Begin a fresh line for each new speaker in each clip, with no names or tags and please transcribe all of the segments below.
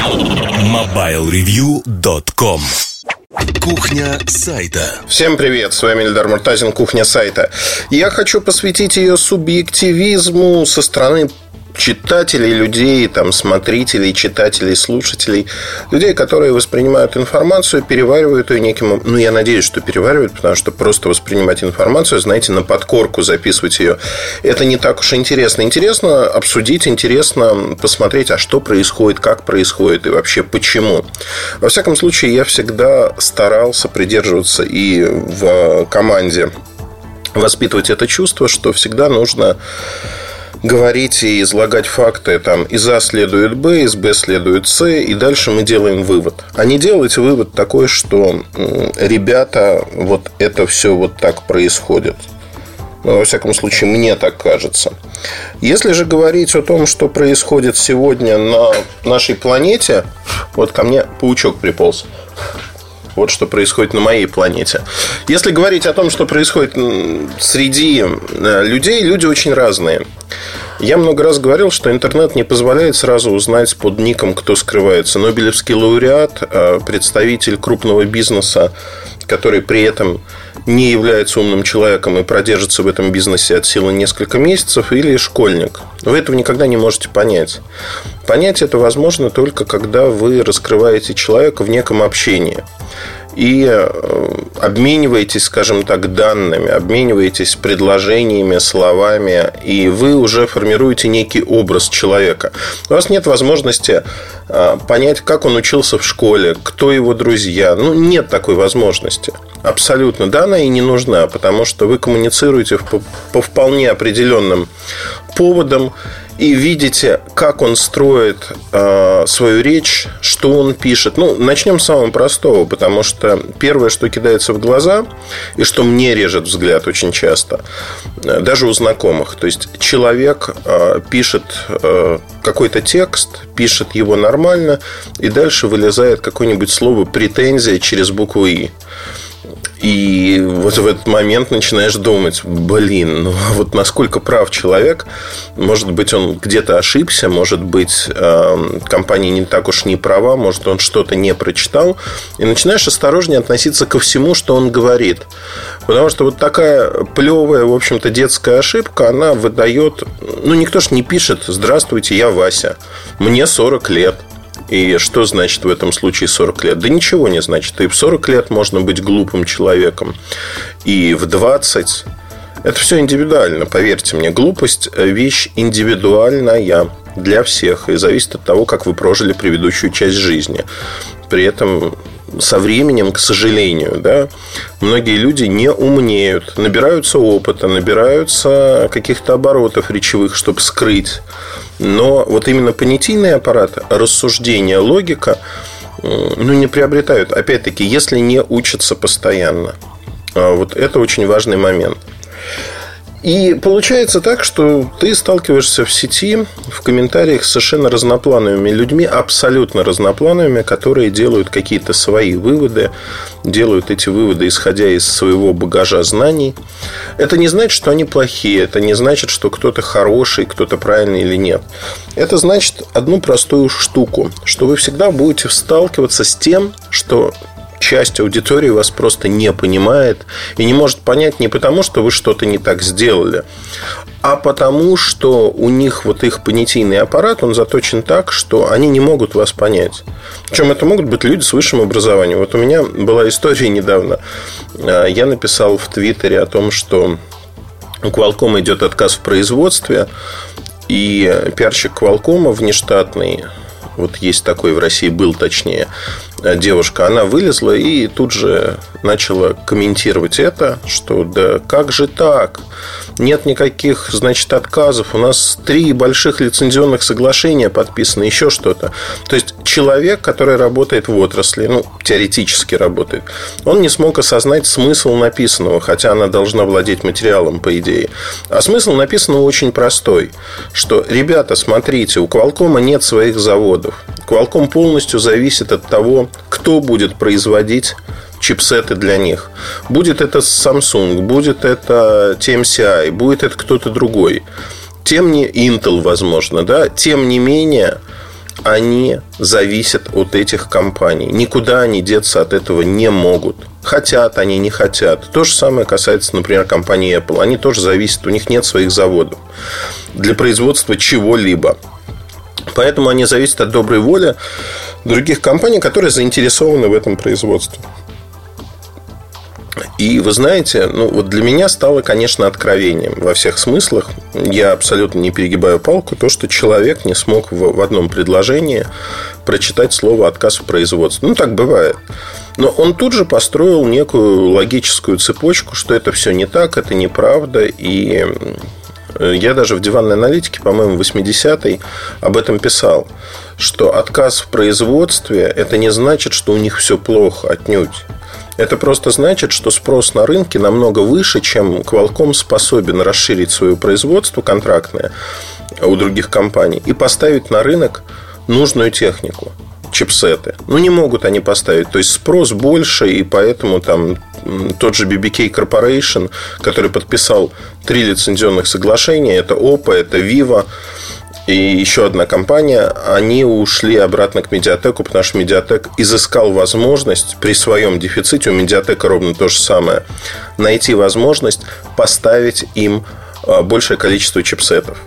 MobileReview.com Кухня сайта.
Всем привет, с вами Эльдар Муртазин, Кухня сайта. Я хочу посвятить ее субъективизму со стороны читателей, людей, там, смотрителей, читателей, слушателей, людей, которые воспринимают информацию, переваривают ее неким... Ну, я надеюсь, что переваривают, потому что просто воспринимать информацию, знаете, на подкорку записывать ее, это не так уж интересно. Интересно обсудить, интересно посмотреть, а что происходит, как происходит и вообще почему. Во всяком случае, я всегда старался придерживаться и в команде воспитывать это чувство, что всегда нужно говорить и излагать факты, там, из А следует Б, из Б следует С, и дальше мы делаем вывод. А не делать вывод такой, что ребята, вот это все вот так происходит. Ну, во всяком случае, мне так кажется. Если же говорить о том, что происходит сегодня на нашей планете, вот ко мне паучок приполз. Вот что происходит на моей планете. Если говорить о том, что происходит среди э, людей, люди очень разные. Я много раз говорил, что интернет не позволяет сразу узнать под ником, кто скрывается. Нобелевский лауреат, э, представитель крупного бизнеса, который при этом не является умным человеком и продержится в этом бизнесе от силы несколько месяцев, или школьник. Вы этого никогда не можете понять. Понять это возможно только когда вы раскрываете человека в неком общении и э, обмениваетесь, скажем так, данными, обмениваетесь предложениями, словами, и вы уже формируете некий образ человека. У вас нет возможности э, понять, как он учился в школе, кто его друзья. Ну, нет такой возможности. Абсолютно. Да, она и не нужна, потому что вы коммуницируете по, по вполне определенным поводам и видите, как он строит э, свою речь, что он пишет. Ну, начнем с самого простого, потому что первое, что кидается в глаза, и что мне режет взгляд очень часто, э, даже у знакомых. То есть человек э, пишет э, какой-то текст, пишет его нормально, и дальше вылезает какое-нибудь слово претензия через букву И. И вот в этот момент начинаешь думать, блин, ну а вот насколько прав человек, может быть, он где-то ошибся, может быть, эм, компания не так уж не права, может, он что-то не прочитал, и начинаешь осторожнее относиться ко всему, что он говорит. Потому что вот такая плевая, в общем-то, детская ошибка, она выдает... Ну, никто ж не пишет «Здравствуйте, я Вася, мне 40 лет». И что значит в этом случае 40 лет? Да ничего не значит. И в 40 лет можно быть глупым человеком. И в 20. Это все индивидуально, поверьте мне. Глупость – вещь индивидуальная для всех. И зависит от того, как вы прожили предыдущую часть жизни. При этом со временем, к сожалению, да, многие люди не умнеют, набираются опыта, набираются каких-то оборотов речевых, чтобы скрыть но вот именно понятийный аппарат, рассуждение, логика, ну, не приобретают. Опять-таки, если не учатся постоянно. А вот это очень важный момент. И получается так, что ты сталкиваешься в сети, в комментариях с совершенно разноплановыми людьми, абсолютно разноплановыми, которые делают какие-то свои выводы, делают эти выводы, исходя из своего багажа знаний. Это не значит, что они плохие, это не значит, что кто-то хороший, кто-то правильный или нет. Это значит одну простую штуку, что вы всегда будете сталкиваться с тем, что часть аудитории вас просто не понимает и не может понять не потому, что вы что-то не так сделали, а потому, что у них вот их понятийный аппарат, он заточен так, что они не могут вас понять. Причем это могут быть люди с высшим образованием. Вот у меня была история недавно. А, я написал в Твиттере о том, что у Qualcomm идет отказ в производстве, и пиарщик Qualcomm внештатный вот есть такой в России, был точнее, девушка, она вылезла и тут же начала комментировать это, что да как же так? Нет никаких, значит, отказов. У нас три больших лицензионных соглашения подписаны, еще что-то. То есть человек, который работает в отрасли, ну, теоретически работает, он не смог осознать смысл написанного, хотя она должна владеть материалом, по идее. А смысл написанного очень простой, что, ребята, смотрите, у Qualcomm нет своих заводов. Qualcomm полностью зависит от того, кто будет производить чипсеты для них. Будет это Samsung, будет это TMCI, будет это кто-то другой. Тем не Intel, возможно, да. Тем не менее, они зависят от этих компаний. Никуда они деться от этого не могут. Хотят они, не хотят. То же самое касается, например, компании Apple. Они тоже зависят, у них нет своих заводов для производства чего-либо. Поэтому они зависят от доброй воли других компаний, которые заинтересованы в этом производстве. И вы знаете, ну вот для меня стало, конечно, откровением во всех смыслах. Я абсолютно не перегибаю палку. То, что человек не смог в, в одном предложении прочитать слово отказ в производстве. Ну, так бывает. Но он тут же построил некую логическую цепочку, что это все не так, это неправда. И я даже в диванной аналитике, по-моему, 80-й об этом писал, что отказ в производстве это не значит, что у них все плохо, отнюдь. Это просто значит, что спрос на рынке намного выше, чем Qualcomm способен расширить свое производство контрактное у других компаний и поставить на рынок нужную технику чипсеты. Ну, не могут они поставить. То есть, спрос больше, и поэтому там тот же BBK Corporation, который подписал три лицензионных соглашения, это Oppo, это Vivo, и еще одна компания, они ушли обратно к Медиатеку, потому что Медиатек изыскал возможность при своем дефиците, у Медиатека ровно то же самое, найти возможность поставить им а, большее количество чипсетов.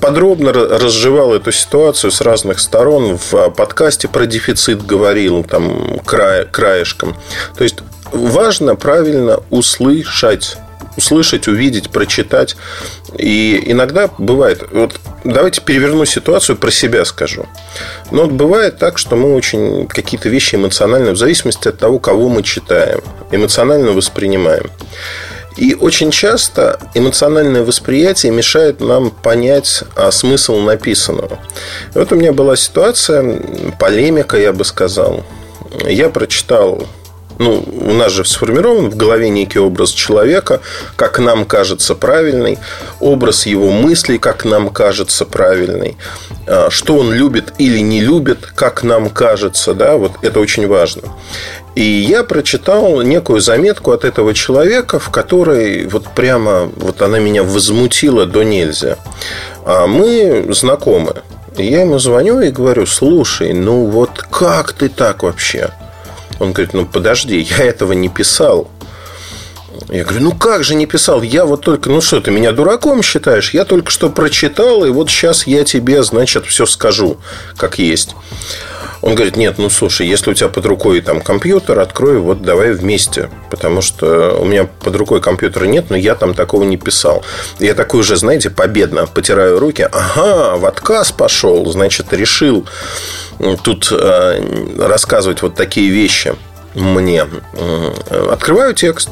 Подробно разжевал эту ситуацию с разных сторон. В подкасте про дефицит говорил там край, краешком. То есть важно правильно услышать услышать, увидеть, прочитать. И иногда бывает, вот давайте переверну ситуацию, про себя скажу. Но вот бывает так, что мы очень какие-то вещи эмоционально, в зависимости от того, кого мы читаем, эмоционально воспринимаем. И очень часто эмоциональное восприятие мешает нам понять а, смысл написанного. Вот у меня была ситуация, полемика, я бы сказал. Я прочитал ну, у нас же сформирован в голове некий образ человека, как нам кажется правильный, образ его мыслей, как нам кажется правильный, а, что он любит или не любит, как нам кажется, да, вот это очень важно. И я прочитал некую заметку от этого человека, в которой вот прямо вот она меня возмутила до нельзя. А мы знакомы. Я ему звоню и говорю, слушай, ну вот как ты так вообще? Он говорит, ну подожди, я этого не писал. Я говорю, ну как же не писал? Я вот только, ну что, ты меня дураком считаешь? Я только что прочитал, и вот сейчас я тебе, значит, все скажу, как есть. Он говорит, нет, ну слушай, если у тебя под рукой там компьютер, открой, вот давай вместе. Потому что у меня под рукой компьютера нет, но я там такого не писал. Я такой уже, знаете, победно потираю руки. Ага, в отказ пошел, значит, решил тут э, рассказывать вот такие вещи мне. Открываю текст.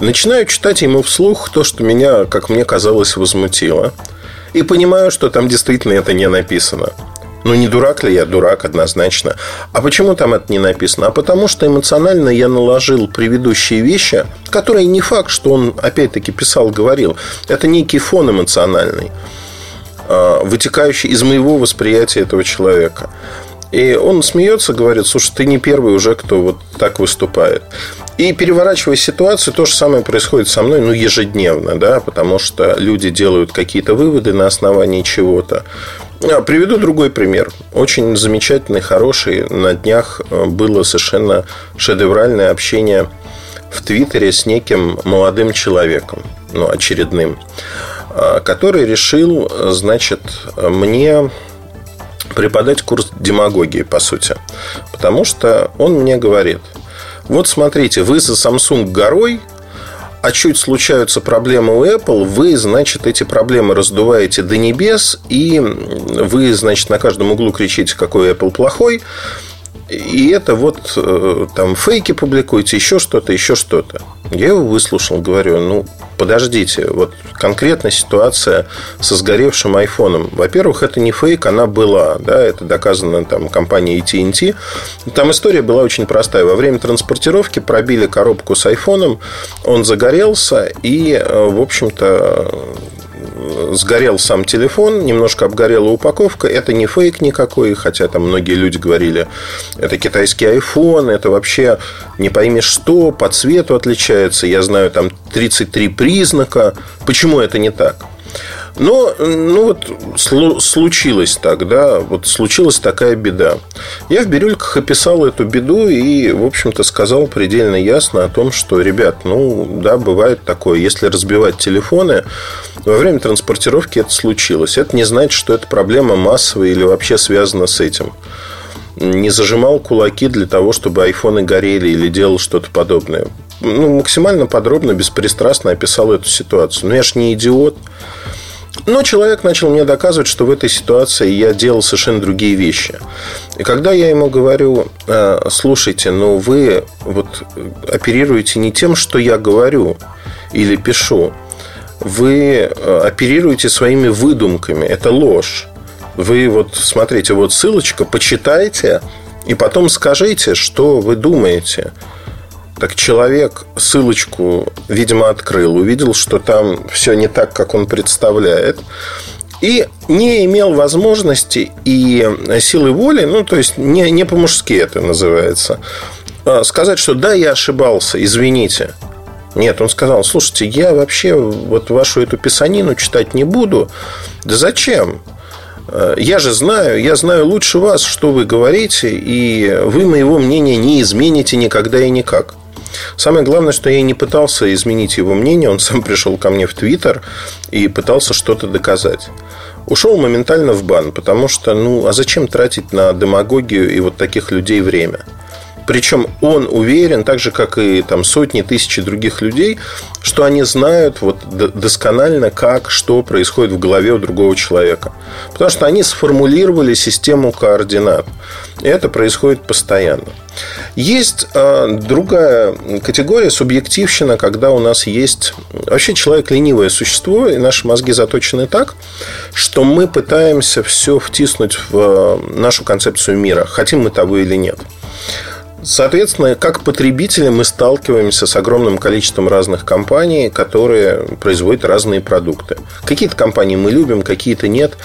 Начинаю читать ему вслух то, что меня, как мне казалось, возмутило. И понимаю, что там действительно это не написано. Ну, не дурак ли я? Дурак, однозначно. А почему там это не написано? А потому что эмоционально я наложил предыдущие вещи, которые не факт, что он опять-таки писал, говорил. Это некий фон эмоциональный, а, вытекающий из моего восприятия этого человека. И он смеется, говорит, слушай, ты не первый уже, кто вот так выступает. И переворачивая ситуацию, то же самое происходит со мной, ну, ежедневно, да, потому что люди делают какие-то выводы на основании чего-то. А, приведу другой пример. Очень замечательный, хороший. На днях э, было совершенно шедевральное общение в Твиттере с неким молодым человеком, ну, очередным, а, который решил, значит, мне преподать курс демагогии, по сути. Потому что он мне говорит, вот смотрите, вы за Samsung горой а чуть случаются проблемы у Apple, вы, значит, эти проблемы раздуваете до небес, и вы, значит, на каждом углу кричите, какой Apple плохой, и это вот э, там фейки публикуете, еще что-то, еще что-то. Я его выслушал, говорю, ну, подождите, вот конкретная ситуация со сгоревшим айфоном. Во-первых, это не фейк, она была, да, это доказано там компанией AT&T. Там история была очень простая. Во время транспортировки пробили коробку с айфоном, он загорелся, и, э, в общем-то, сгорел сам телефон, немножко обгорела упаковка. Это не фейк никакой, хотя там многие люди говорили, это китайский iPhone, это вообще не поймешь что, по цвету отличается. Я знаю там 33 признака. Почему это не так? Но, ну вот, случилось так, да, вот случилась такая беда. Я в бирюльках описал эту беду и, в общем-то, сказал предельно ясно о том, что, ребят, ну, да, бывает такое, если разбивать телефоны, во время транспортировки это случилось. Это не значит, что это проблема массовая или вообще связана с этим. Не зажимал кулаки для того, чтобы айфоны горели или делал что-то подобное. Ну, максимально подробно, беспристрастно описал эту ситуацию. Но я ж не идиот. Но человек начал мне доказывать, что в этой ситуации я делал совершенно другие вещи. И когда я ему говорю, «А, слушайте, но вы вот оперируете не тем, что я говорю или пишу, вы э, оперируете своими выдумками. Это ложь. Вы вот, смотрите, вот ссылочка, почитайте, и потом скажите, что вы думаете. Так человек ссылочку, видимо, открыл, увидел, что там все не так, как он представляет, и не имел возможности и силы воли, ну, то есть не, не по-мужски это называется, а сказать, что да, я ошибался, извините. Нет, он сказал, слушайте, я вообще вот вашу эту писанину читать не буду. Да зачем? Э, я же знаю, я знаю лучше вас, что вы говорите, и вы моего мнения не измените никогда и никак. Самое главное, что я не пытался изменить его мнение, он сам пришел ко мне в Твиттер и пытался что-то доказать. Ушел моментально в бан, потому что, ну, а зачем тратить на демагогию и вот таких людей время? Причем он уверен, так же как и там сотни тысяч других людей, что они знают вот досконально, как, что происходит в голове у другого человека. Потому что они сформулировали систему координат. И это происходит постоянно. Есть э, другая категория субъективщина, когда у нас есть вообще человек ленивое существо, и наши мозги заточены так, что мы пытаемся все втиснуть в э, нашу концепцию мира, хотим мы того или нет. Соответственно, как потребители мы сталкиваемся с огромным количеством разных компаний, которые производят разные продукты. Какие-то компании мы любим, какие-то нет.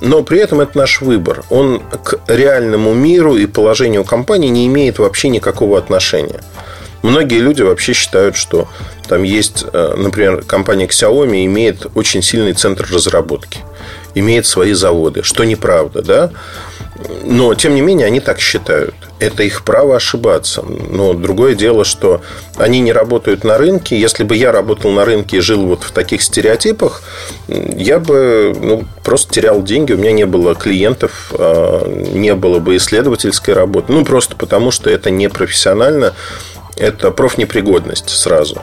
Но при этом это наш выбор. Он к реальному миру и положению компании не имеет вообще никакого отношения. Многие люди вообще считают, что там есть, э, например, компания Xiaomi имеет очень сильный центр разработки, имеет свои заводы, что неправда, да? Но, тем не менее, они так считают. Это их право ошибаться. Но другое дело, что они не работают на рынке. Если бы я работал на рынке и жил вот в таких стереотипах, я бы ну, просто терял деньги. У меня не было клиентов, а, не было бы исследовательской работы. Ну, просто потому, что это непрофессионально. Это профнепригодность сразу.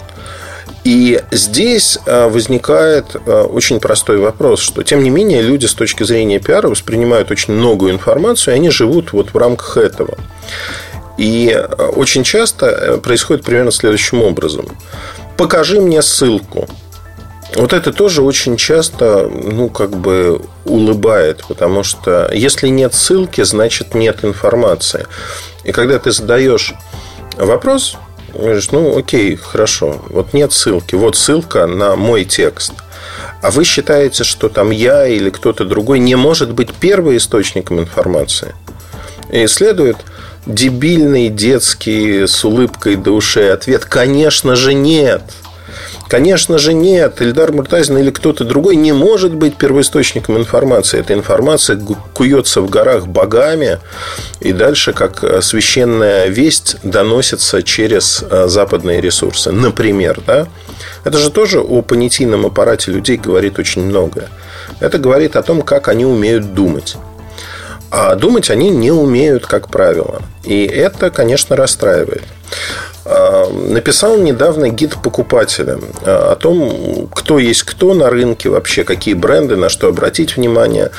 И здесь а, возникает а, очень простой вопрос, что, тем не менее, люди с точки зрения пиара воспринимают очень многую информацию, и они живут вот в рамках этого. И а, очень часто э, происходит примерно следующим образом. Покажи мне ссылку. Вот это тоже очень часто, ну, как бы улыбает, потому что если нет ссылки, значит нет информации. И когда ты задаешь вопрос, Говоришь, ну окей, хорошо. Вот нет ссылки. Вот ссылка на мой текст. А вы считаете, что там я или кто-то другой не может быть первоисточником информации? И следует дебильный, детский, с улыбкой до ушей ответ. Конечно же нет. Конечно же нет. Эльдар Муртазин или кто-то другой не может быть первоисточником информации. Эта информация куется в горах богами и дальше, как э, священная весть, доносится через э, западные ресурсы. Например, да? Это же тоже о понятийном аппарате людей говорит очень многое. Это говорит о том, как они умеют думать. А думать они не умеют, как правило. И это, конечно, расстраивает. Написал недавно гид покупателя а, о том, кто есть кто на рынке вообще, какие бренды, на что обратить внимание.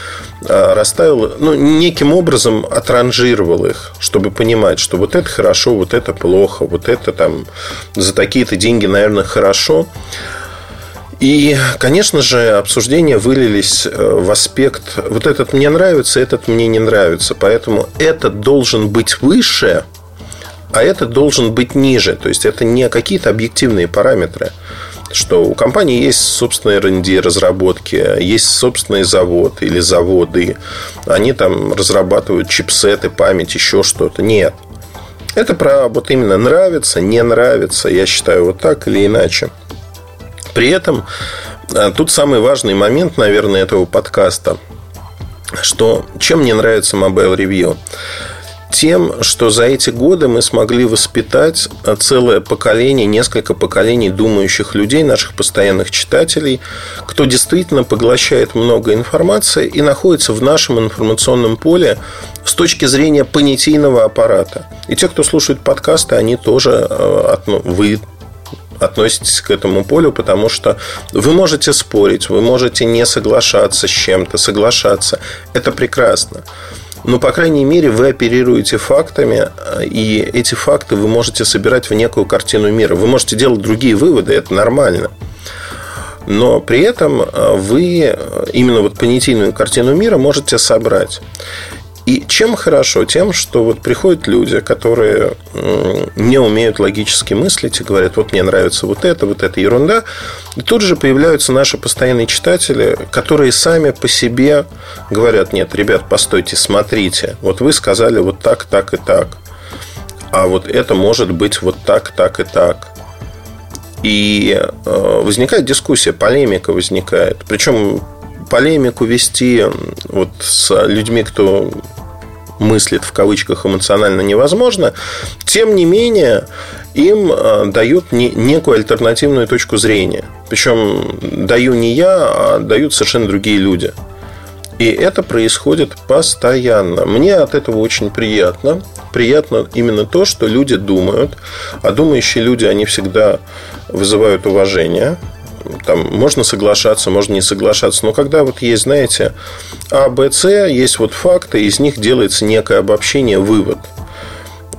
А, расставил, ну, неким образом отранжировал их, чтобы понимать, что вот это хорошо, вот это плохо, вот это там за такие-то деньги, наверное, хорошо. И, конечно же, обсуждения вылились э, в аспект вот этот мне нравится, этот мне не нравится. Поэтому этот должен быть выше – а этот должен быть ниже. То есть это не какие-то объективные параметры что у компании есть собственные R&D разработки, есть собственный завод или заводы. Они там разрабатывают чипсеты, память, еще что-то. Нет. Это про вот именно нравится, не нравится. Я считаю вот так или иначе. При этом а тут самый важный момент, наверное, этого подкаста, что чем мне нравится Mobile Review тем, что за эти годы мы смогли воспитать целое поколение, несколько поколений думающих людей, наших постоянных читателей, кто действительно поглощает много информации и находится в нашем информационном поле с точки зрения понятийного аппарата. И те, кто слушает подкасты, они тоже, э, вы относитесь к этому полю, потому что вы можете спорить, вы можете не соглашаться с чем-то, соглашаться. Это прекрасно. Но, по крайней мере, вы оперируете фактами, и эти факты вы можете собирать в некую картину мира. Вы можете делать другие выводы, это нормально. Но при этом вы именно вот понятийную картину мира можете собрать. И чем хорошо? Тем, что вот приходят люди, которые не умеют логически мыслить и говорят, вот мне нравится вот это, вот эта ерунда. И тут же появляются наши постоянные читатели, которые сами по себе говорят, нет, ребят, постойте, смотрите, вот вы сказали вот так, так и так. А вот это может быть вот так, так и так. И э, возникает дискуссия, полемика возникает. Причем полемику вести вот с людьми, кто мыслит в кавычках эмоционально невозможно, тем не менее им э, дают некую альтернативную точку зрения. Причем даю не я, а дают совершенно другие люди. И это происходит постоянно. Мне от этого очень приятно. Приятно именно то, что люди думают. А думающие люди, они всегда вызывают уважение там можно соглашаться, можно не соглашаться. Но когда вот есть, знаете, А, Б, С, есть вот факты, из них делается некое обобщение, вывод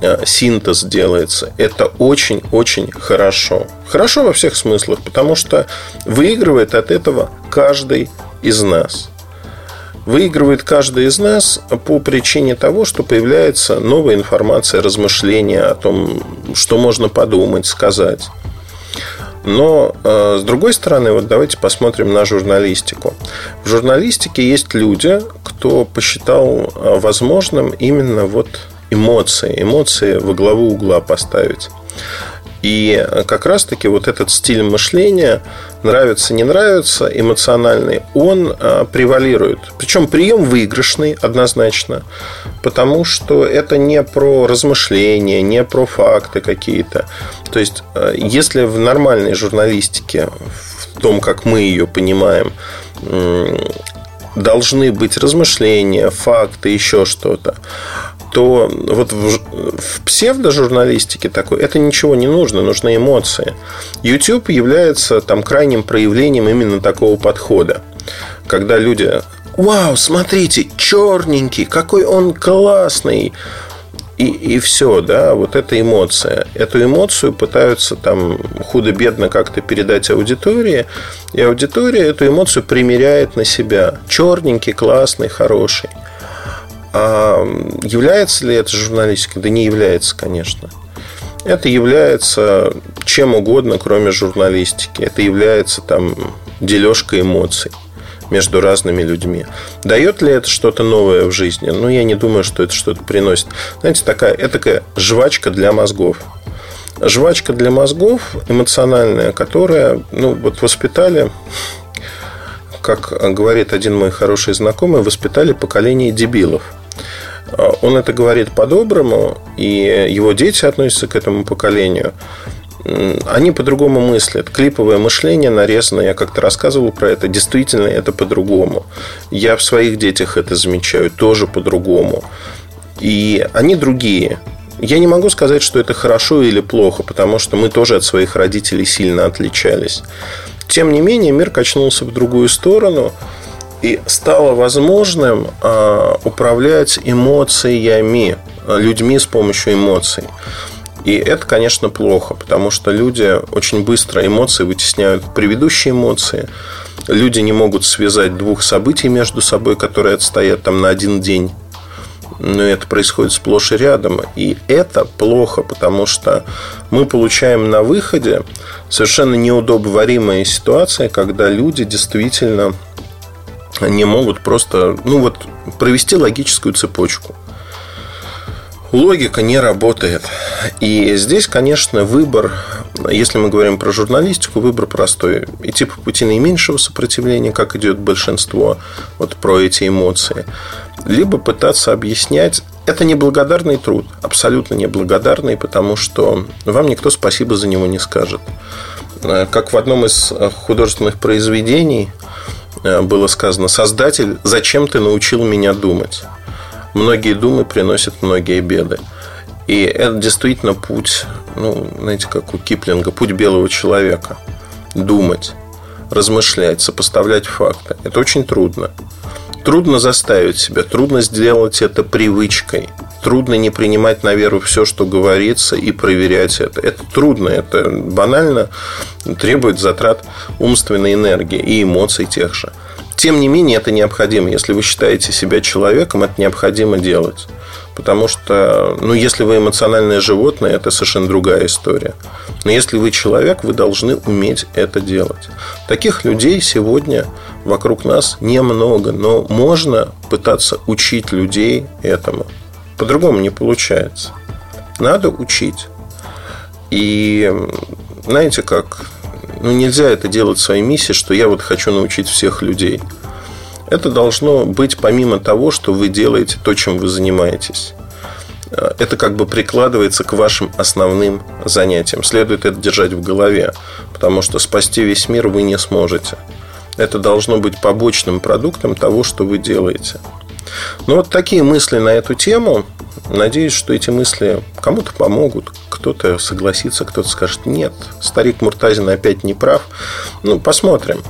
э, синтез делается. Это очень-очень хорошо. Хорошо во всех смыслах, потому что выигрывает от этого каждый из нас. Выигрывает каждый из нас по причине того, что появляется новая информация, размышления о том, что можно подумать, сказать. Но, э, с другой стороны, вот давайте посмотрим на журналистику. В журналистике есть люди, кто посчитал э, возможным именно вот эмоции, эмоции во главу угла поставить. И как раз-таки вот этот стиль мышления, нравится, не нравится, эмоциональный, он а, превалирует. Причем прием выигрышный однозначно, потому что это не про размышления, не про факты какие-то. То есть, а, если в нормальной журналистике, в том, как мы ее понимаем, должны быть размышления, факты, еще что-то, то вот в, в псевдожурналистике такой это ничего не нужно, нужны эмоции. YouTube является там крайним проявлением именно такого подхода. Когда люди Вау, смотрите, черненький, какой он классный. И, и все, да, вот эта эмоция. Эту эмоцию пытаются там худо-бедно как-то передать аудитории, и аудитория эту эмоцию примеряет на себя. Черненький, классный, хороший. А является ли это журналистикой? Да не является, конечно. Это является чем угодно, кроме журналистики. Это является там дележкой эмоций между разными людьми. Дает ли это что-то новое в жизни? Ну, я не думаю, что это что-то приносит. Знаете, такая, это такая жвачка для мозгов. Жвачка для мозгов эмоциональная, которая, ну, вот воспитали как говорит один мой хороший знакомый, воспитали поколение дебилов. Он это говорит по-доброму, и его дети относятся к этому поколению. Они по-другому мыслят. Клиповое мышление нарезано, я как-то рассказывал про это, действительно это по-другому. Я в своих детях это замечаю тоже по-другому. И они другие. Я не могу сказать, что это хорошо или плохо, потому что мы тоже от своих родителей сильно отличались. Тем не менее, мир качнулся в другую сторону – и стало возможным а, управлять эмоциями, людьми с помощью эмоций. И это, конечно, плохо, потому что люди очень быстро эмоции вытесняют предыдущие эмоции. Люди не могут связать двух событий между собой, которые отстоят там на один день. Но это происходит сплошь и рядом. И это плохо, потому что мы получаем на выходе совершенно неудобоваримые ситуации, когда люди действительно не могут просто, ну вот, провести логическую цепочку. логика не работает. И здесь, конечно, выбор, если мы говорим про журналистику, выбор простой. Идти по пути наименьшего сопротивления, как идет большинство, вот про эти эмоции. Либо пытаться объяснять это неблагодарный труд, абсолютно неблагодарный, потому что вам никто спасибо за него не скажет. Э, как в одном из художественных произведений было сказано, создатель, зачем ты научил меня думать? Многие думы приносят многие беды. И это действительно путь, ну, знаете, как у Киплинга, путь белого человека. Думать, размышлять, сопоставлять факты. Это очень трудно. Трудно заставить себя, трудно сделать это привычкой. Трудно не принимать на веру все, что говорится, и проверять это. Это трудно, это банально требует затрат умственной энергии и эмоций тех же. Тем не менее, это необходимо. Если вы считаете себя человеком, это необходимо делать. Потому что, ну, если вы эмоциональное животное, это совершенно другая история. Но если вы человек, вы должны уметь это делать. Таких людей сегодня вокруг нас немного, но можно пытаться учить людей этому. По-другому не получается. Надо учить. И знаете как, ну нельзя это делать своей миссией, что я вот хочу научить всех людей. Это должно быть помимо того, что вы делаете то, чем вы занимаетесь. Это как бы прикладывается к вашим основным занятиям. Следует это держать в голове, потому что спасти весь мир вы не сможете. Это должно быть побочным продуктом того, что вы делаете. Ну, вот такие мысли на эту тему. Надеюсь, что эти мысли кому-то помогут. Кто-то согласится, кто-то скажет, нет, старик Муртазин опять не прав. Ну, посмотрим.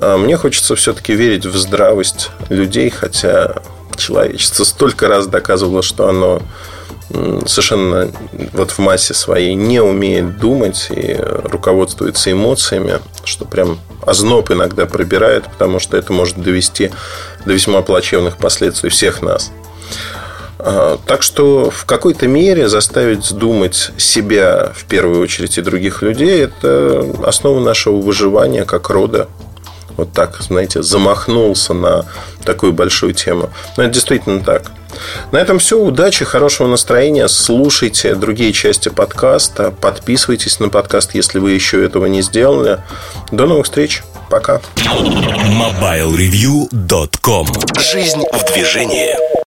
А мне хочется все-таки верить в здравость людей, хотя человечество столько раз доказывало, что оно совершенно вот в массе своей не умеет думать и руководствуется эмоциями, что прям озноб иногда пробирает, потому что это может довести до весьма плачевных последствий всех нас. А, так что в какой-то мере заставить думать себя в первую очередь и других людей – это основа нашего выживания как рода. Вот так, знаете, замахнулся на такую большую тему. Но это действительно так. На этом все. Удачи, хорошего настроения. Слушайте другие части подкаста. Подписывайтесь на подкаст, если вы еще этого не сделали. До новых встреч. Пока.
MobileReview.com Жизнь в движении.